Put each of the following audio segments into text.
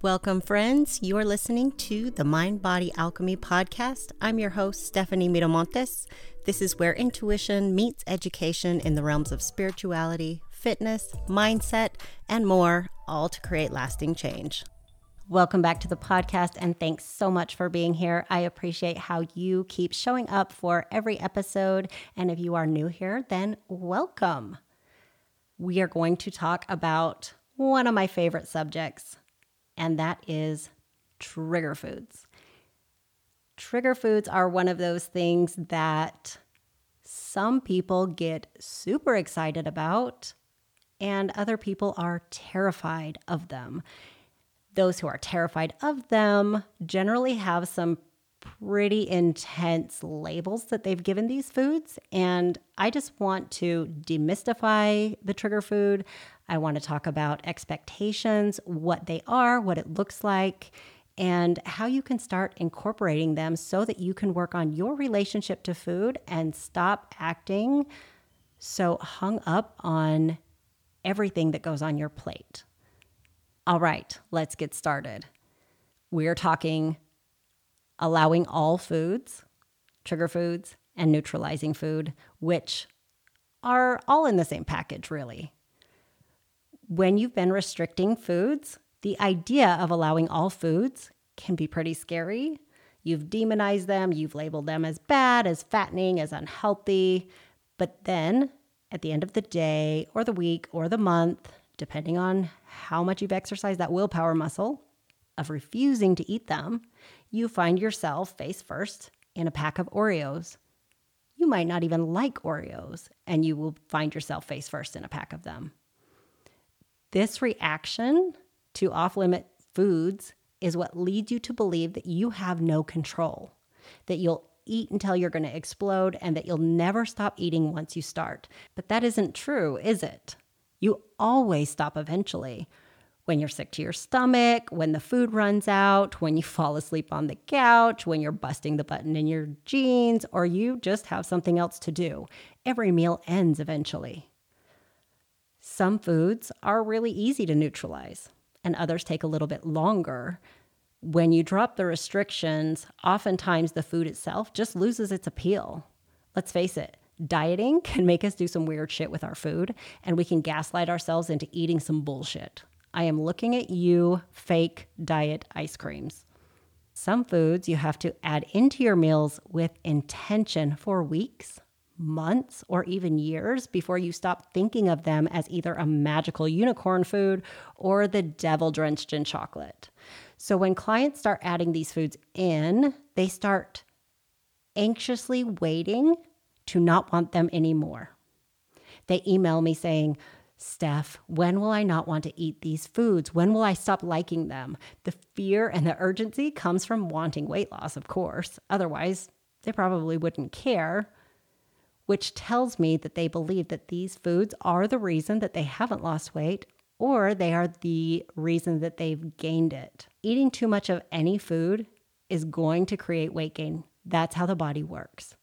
Welcome, friends. You're listening to the Mind Body Alchemy podcast. I'm your host, Stephanie Miramontes. This is where intuition meets education in the realms of spirituality, fitness, mindset, and more, all to create lasting change. Welcome back to the podcast, and thanks so much for being here. I appreciate how you keep showing up for every episode. And if you are new here, then welcome. We are going to talk about one of my favorite subjects and that is trigger foods. Trigger foods are one of those things that some people get super excited about, and other people are terrified of them. Those who are terrified of them generally have some pretty intense labels that they've given these foods. And I just want to demystify the trigger food. I want to talk about expectations, what they are, what it looks like, and how you can start incorporating them so that you can work on your relationship to food and stop acting so hung up on everything that goes on your plate. All right, let's get started. We're talking allowing all foods, trigger foods, and neutralizing food, which are all in the same package, really. When you've been restricting foods, the idea of allowing all foods can be pretty scary. You've demonized them, you've labeled them as bad, as fattening, as unhealthy. But then at the end of the day, or the week, or the month, depending on how much you've exercised that willpower muscle of refusing to eat them, you find yourself face first in a pack of Oreos. You might not even like Oreos, and you will find yourself face first in a pack of them. This reaction to off limit foods is what leads you to believe that you have no control, that you'll eat until you're going to explode, and that you'll never stop eating once you start. But that isn't true, is it? You always stop eventually when you're sick to your stomach, when the food runs out, when you fall asleep on the couch, when you're busting the button in your jeans, or you just have something else to do. Every meal ends eventually. Some foods are really easy to neutralize, and others take a little bit longer. When you drop the restrictions, oftentimes the food itself just loses its appeal. Let's face it, dieting can make us do some weird shit with our food, and we can gaslight ourselves into eating some bullshit. I am looking at you, fake diet ice creams. Some foods you have to add into your meals with intention for weeks, months, or even years before you stop thinking of them as either a magical unicorn food or the devil drenched in chocolate. So when clients start adding these foods in, they start anxiously waiting to not want them anymore. They email me saying, Steph, when will I not want to eat these foods? When will I stop liking them? The fear and the urgency comes from wanting weight loss, of course. Otherwise, they probably wouldn't care, which tells me that they believe that these foods are the reason that they haven't lost weight or they are the reason that they've gained it. Eating too much of any food is going to create weight gain. That's how the body works.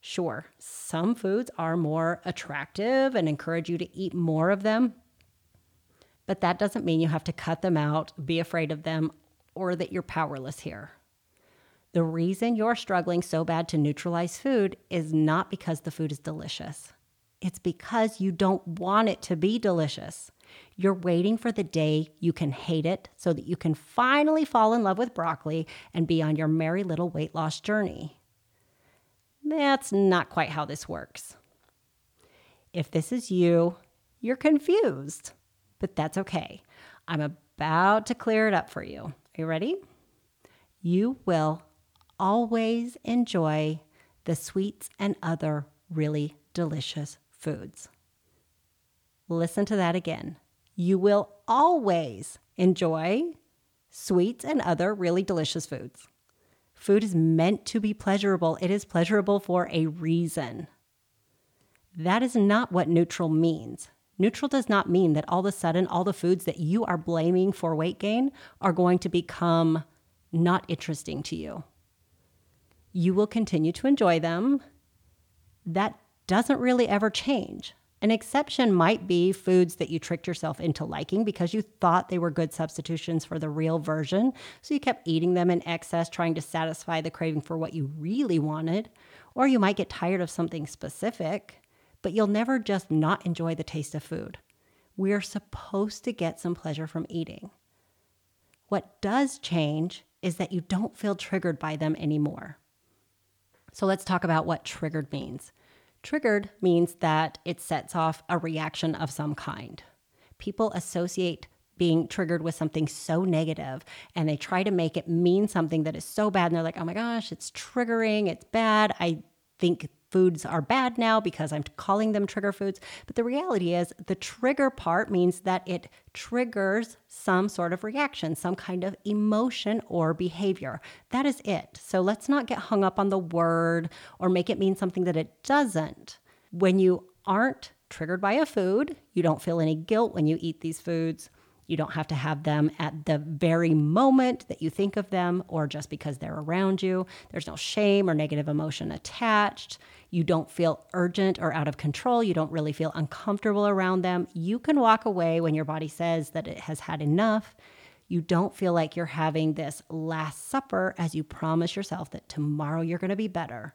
Sure, some foods are more attractive and encourage you to eat more of them, but that doesn't mean you have to cut them out, be afraid of them, or that you're powerless here. The reason you're struggling so bad to neutralize food is not because the food is delicious. It's because you don't want it to be delicious. You're waiting for the day you can hate it so that you can finally fall in love with broccoli and be on your merry little weight loss journey. That's not quite how this works. If this is you, you're confused, but that's okay. I'm about to clear it up for you. Are you ready? You will always enjoy the sweets and other really delicious foods. Listen to that again. You will always enjoy sweets and other really delicious foods. Food is meant to be pleasurable, it is pleasurable for a reason. That is not what neutral means. Neutral does not mean that all of a sudden all the foods that you are blaming for weight gain are going to become not interesting to you. You will continue to enjoy them. That doesn't really ever change. An exception might be foods that you tricked yourself into liking because you thought they were good substitutions for the real version. So you kept eating them in excess, trying to satisfy the craving for what you really wanted. Or you might get tired of something specific, but you'll never just not enjoy the taste of food. We're supposed to get some pleasure from eating. What does change is that you don't feel triggered by them anymore. So let's talk about what triggered means. Triggered means that it sets off a reaction of some kind. People associate being triggered with something so negative and they try to make it mean something that is so bad. And they're like, oh my gosh, it's triggering, it's bad. I think foods are bad now because I'm calling them trigger foods. But the reality is, the trigger part means that it triggers some sort of reaction, some kind of emotion or behavior. That is it. So let's not get hung up on the word or make it mean something that it doesn't. When you aren't triggered by a food, you don't feel any guilt when you eat these foods. You don't have to have them at the very moment that you think of them or just because they're around you. There's no shame or negative emotion attached. You don't feel urgent or out of control. You don't really feel uncomfortable around them. You can walk away when your body says that it has had enough. You don't feel like you're having this last supper as you promise yourself that tomorrow you're going to be better.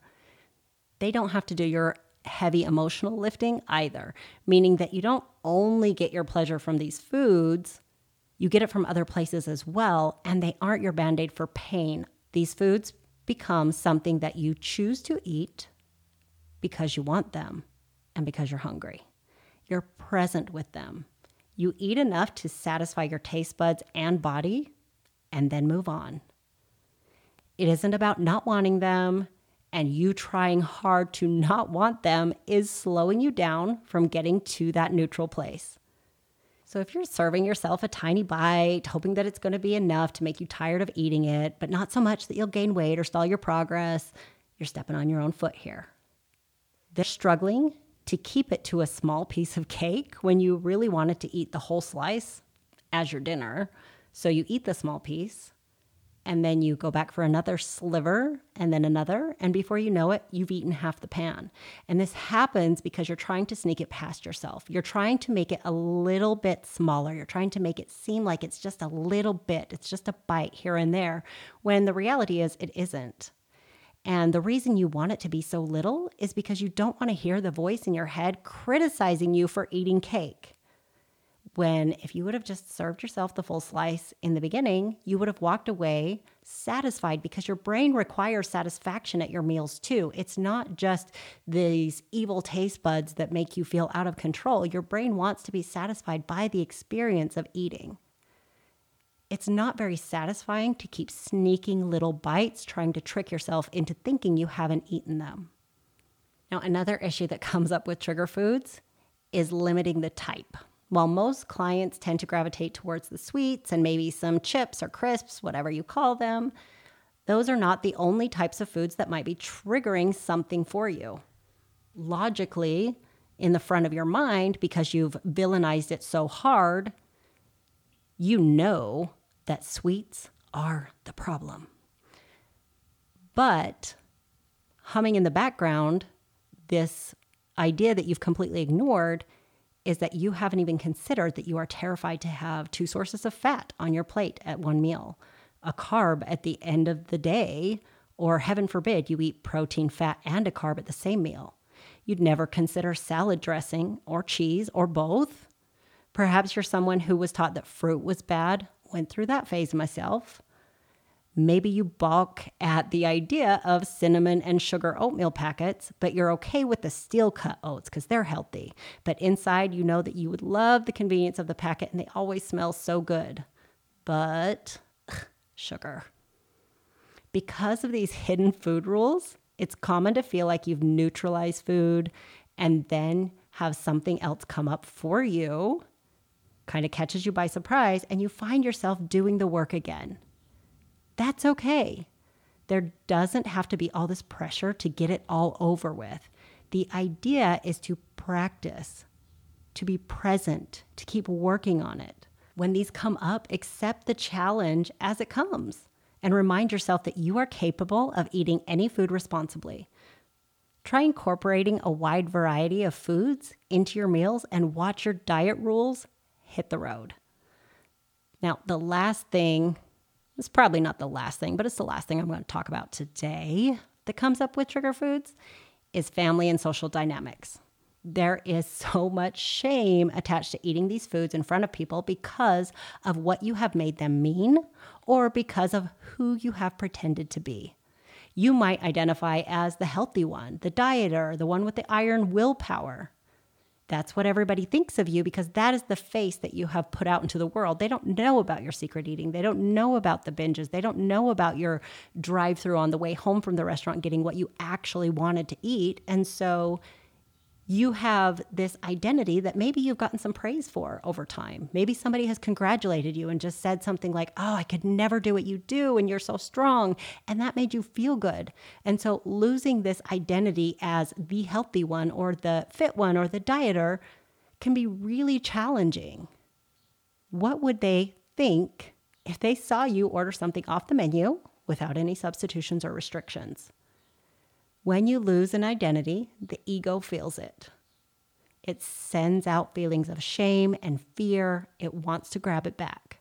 They don't have to do your heavy emotional lifting either, meaning that you don't only get your pleasure from these foods, you get it from other places as well, and they aren't your band aid for pain. These foods become something that you choose to eat because you want them and because you're hungry. You're present with them. You eat enough to satisfy your taste buds and body, and then move on. It isn't about not wanting them, and you trying hard to not want them is slowing you down from getting to that neutral place. So, if you're serving yourself a tiny bite, hoping that it's going to be enough to make you tired of eating it, but not so much that you'll gain weight or stall your progress, you're stepping on your own foot here. They're struggling to keep it to a small piece of cake when you really wanted to eat the whole slice as your dinner. So you eat the small piece and then you go back for another sliver and then another. And before you know it, you've eaten half the pan. And this happens because you're trying to sneak it past yourself. You're trying to make it a little bit smaller. You're trying to make it seem like it's just a little bit, it's just a bite here and there, when the reality is it isn't. And the reason you want it to be so little is because you don't want to hear the voice in your head criticizing you for eating cake. When if you would have just served yourself the full slice in the beginning, you would have walked away satisfied because your brain requires satisfaction at your meals too. It's not just these evil taste buds that make you feel out of control. Your brain wants to be satisfied by the experience of eating. It's not very satisfying to keep sneaking little bites, trying to trick yourself into thinking you haven't eaten them. Now, another issue that comes up with trigger foods is limiting the type. While most clients tend to gravitate towards the sweets and maybe some chips or crisps, whatever you call them, those are not the only types of foods that might be triggering something for you. Logically, in the front of your mind, because you've villainized it so hard, you know that sweets are the problem. But humming in the background, this idea that you've completely ignored is that you haven't even considered that you are terrified to have two sources of fat on your plate at one meal, a carb at the end of the day, or heaven forbid you eat protein, fat, and a carb at the same meal. You'd never consider salad dressing or cheese or both. Perhaps you're someone who was taught that fruit was bad went through that phase myself. Maybe you balk at the idea of cinnamon and sugar oatmeal packets, but you're okay with the steel cut oats because they're healthy. But inside, you know that you would love the convenience of the packet and they always smell so good. But ugh, sugar. Because of these hidden food rules, it's common to feel like you've neutralized food and then have something else come up for you kind of catches you by surprise, and you find yourself doing the work again. That's okay. There doesn't have to be all this pressure to get it all over with. The idea is to practice, to be present, to keep working on it. When these come up, accept the challenge as it comes and remind yourself that you are capable of eating any food responsibly. Try incorporating a wide variety of foods into your meals and watch your diet rules hit the road. Now, the last thing, it's probably not the last thing, but it's the last thing I'm going to talk about today that comes up with trigger foods is family and social dynamics. There is so much shame attached to eating these foods in front of people because of what you have made them mean or because of who you have pretended to be. You might identify as the healthy one, the dieter, the one with the iron willpower. That's what everybody thinks of you because that is the face that you have put out into the world. They don't know about your secret eating. They don't know about the binges. They don't know about your drive through on the way home from the restaurant getting what you actually wanted to eat. And so you have this identity that maybe you've gotten some praise for over time. Maybe somebody has congratulated you and just said something like, Oh, I could never do what you do, and you're so strong. And that made you feel good. And so losing this identity as the healthy one, or the fit one, or the dieter can be really challenging. What would they think if they saw you order something off the menu without any substitutions or restrictions? When you lose an identity, the ego feels it. It sends out feelings of shame and fear. It wants to grab it back.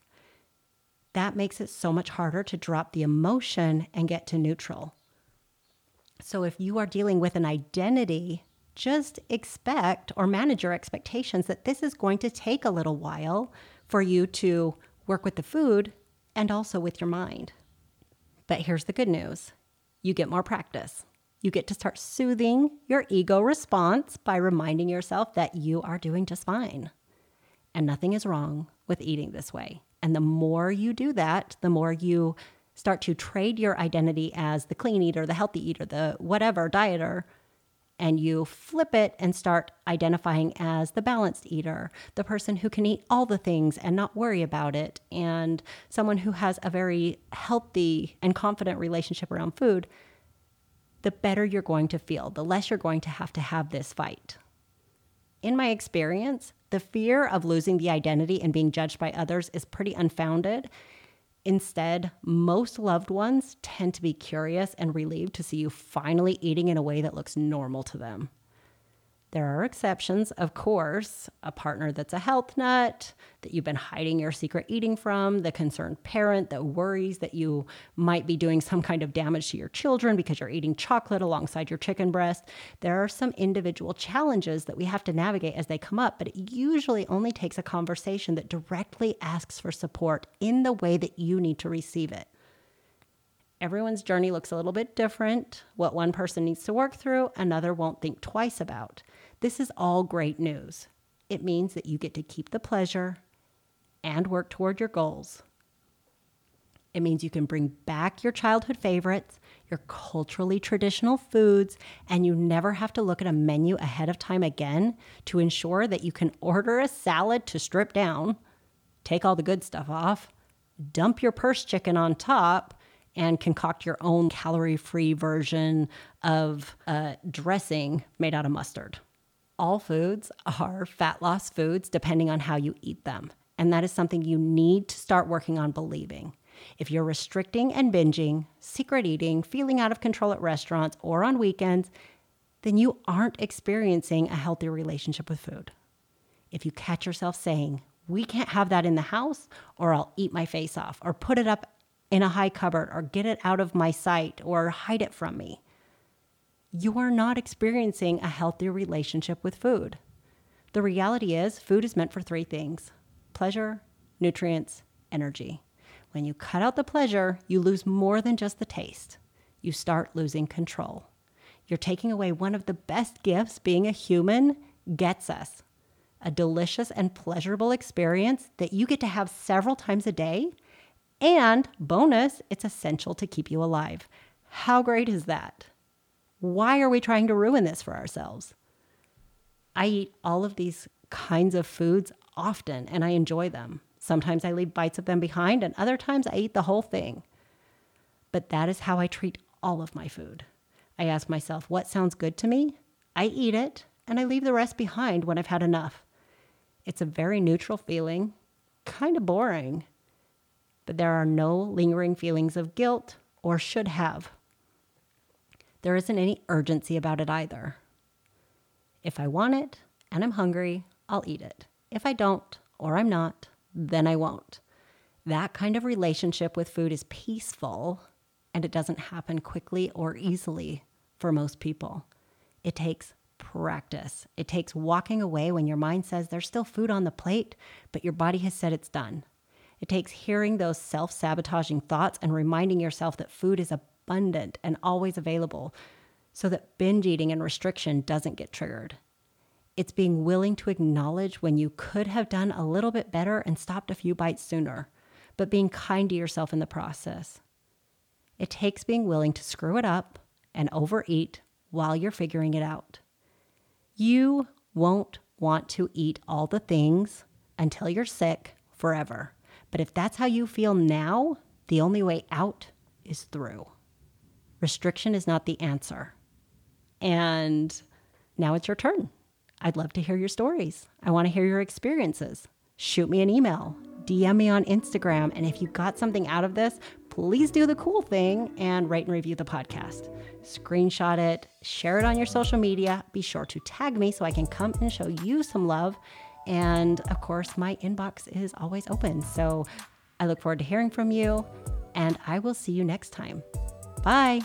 That makes it so much harder to drop the emotion and get to neutral. So, if you are dealing with an identity, just expect or manage your expectations that this is going to take a little while for you to work with the food and also with your mind. But here's the good news you get more practice. You get to start soothing your ego response by reminding yourself that you are doing just fine and nothing is wrong with eating this way. And the more you do that, the more you start to trade your identity as the clean eater, the healthy eater, the whatever dieter, and you flip it and start identifying as the balanced eater, the person who can eat all the things and not worry about it, and someone who has a very healthy and confident relationship around food the better you're going to feel, the less you're going to have to have this fight. In my experience, the fear of losing the identity and being judged by others is pretty unfounded. Instead, most loved ones tend to be curious and relieved to see you finally eating in a way that looks normal to them. There are exceptions, of course, a partner that's a health nut, that you've been hiding your secret eating from, the concerned parent that worries that you might be doing some kind of damage to your children because you're eating chocolate alongside your chicken breast. There are some individual challenges that we have to navigate as they come up, but it usually only takes a conversation that directly asks for support in the way that you need to receive it. Everyone's journey looks a little bit different. What one person needs to work through, another won't think twice about. This is all great news. It means that you get to keep the pleasure and work toward your goals. It means you can bring back your childhood favorites, your culturally traditional foods, and you never have to look at a menu ahead of time again to ensure that you can order a salad to strip down, take all the good stuff off, dump your purse chicken on top, and concoct your own calorie free version of a dressing made out of mustard all foods are fat loss foods depending on how you eat them. And that is something you need to start working on believing. If you're restricting and binging, secret eating, feeling out of control at restaurants or on weekends, then you aren't experiencing a healthy relationship with food. If you catch yourself saying, we can't have that in the house, or I'll eat my face off, or put it up in a high cupboard, or get it out of my sight, or hide it from me, you are not experiencing a healthy relationship with food. The reality is, food is meant for three things pleasure, nutrients, energy. When you cut out the pleasure, you lose more than just the taste. You start losing control. You're taking away one of the best gifts being a human gets us a delicious and pleasurable experience that you get to have several times a day. And bonus, it's essential to keep you alive. How great is that? Why are we trying to ruin this for ourselves? I eat all of these kinds of foods often and I enjoy them. Sometimes I leave bites of them behind, and other times I eat the whole thing. But that is how I treat all of my food. I ask myself, what sounds good to me? I eat it, and I leave the rest behind when I've had enough. It's a very neutral feeling, kind of boring, but there are no lingering feelings of guilt or should have There isn't any urgency about it either. If I want it and I'm hungry, I'll eat it. If I don't, or I'm not, then I won't. That kind of relationship with food is peaceful and it doesn't happen quickly or easily for most people. It takes practice. It takes walking away when your mind says there's still food on the plate, but your body has said it's done. It takes hearing those self sabotaging thoughts and reminding yourself that food is abundant and always available so that binge eating and restriction doesn't get triggered. It's being willing to acknowledge when you could have done a little bit better and stopped a few bites sooner, but being kind to yourself in the process. It takes being willing to screw it up and overeat while you're figuring it out. You won't want to eat all the things until you're sick forever. But if that's how you feel now, the only way out is through. Restriction is not the answer. And now it's your turn. I'd love to hear your stories. I want to hear your experiences. Shoot me an email, DM me on Instagram. And if you got something out of this, please do the cool thing and rate and review the podcast. Screenshot it, share it on your social media. Be sure to tag me so I can come and show you some love. And of course, my inbox is always open. So I look forward to hearing from you, and I will see you next time. Bye.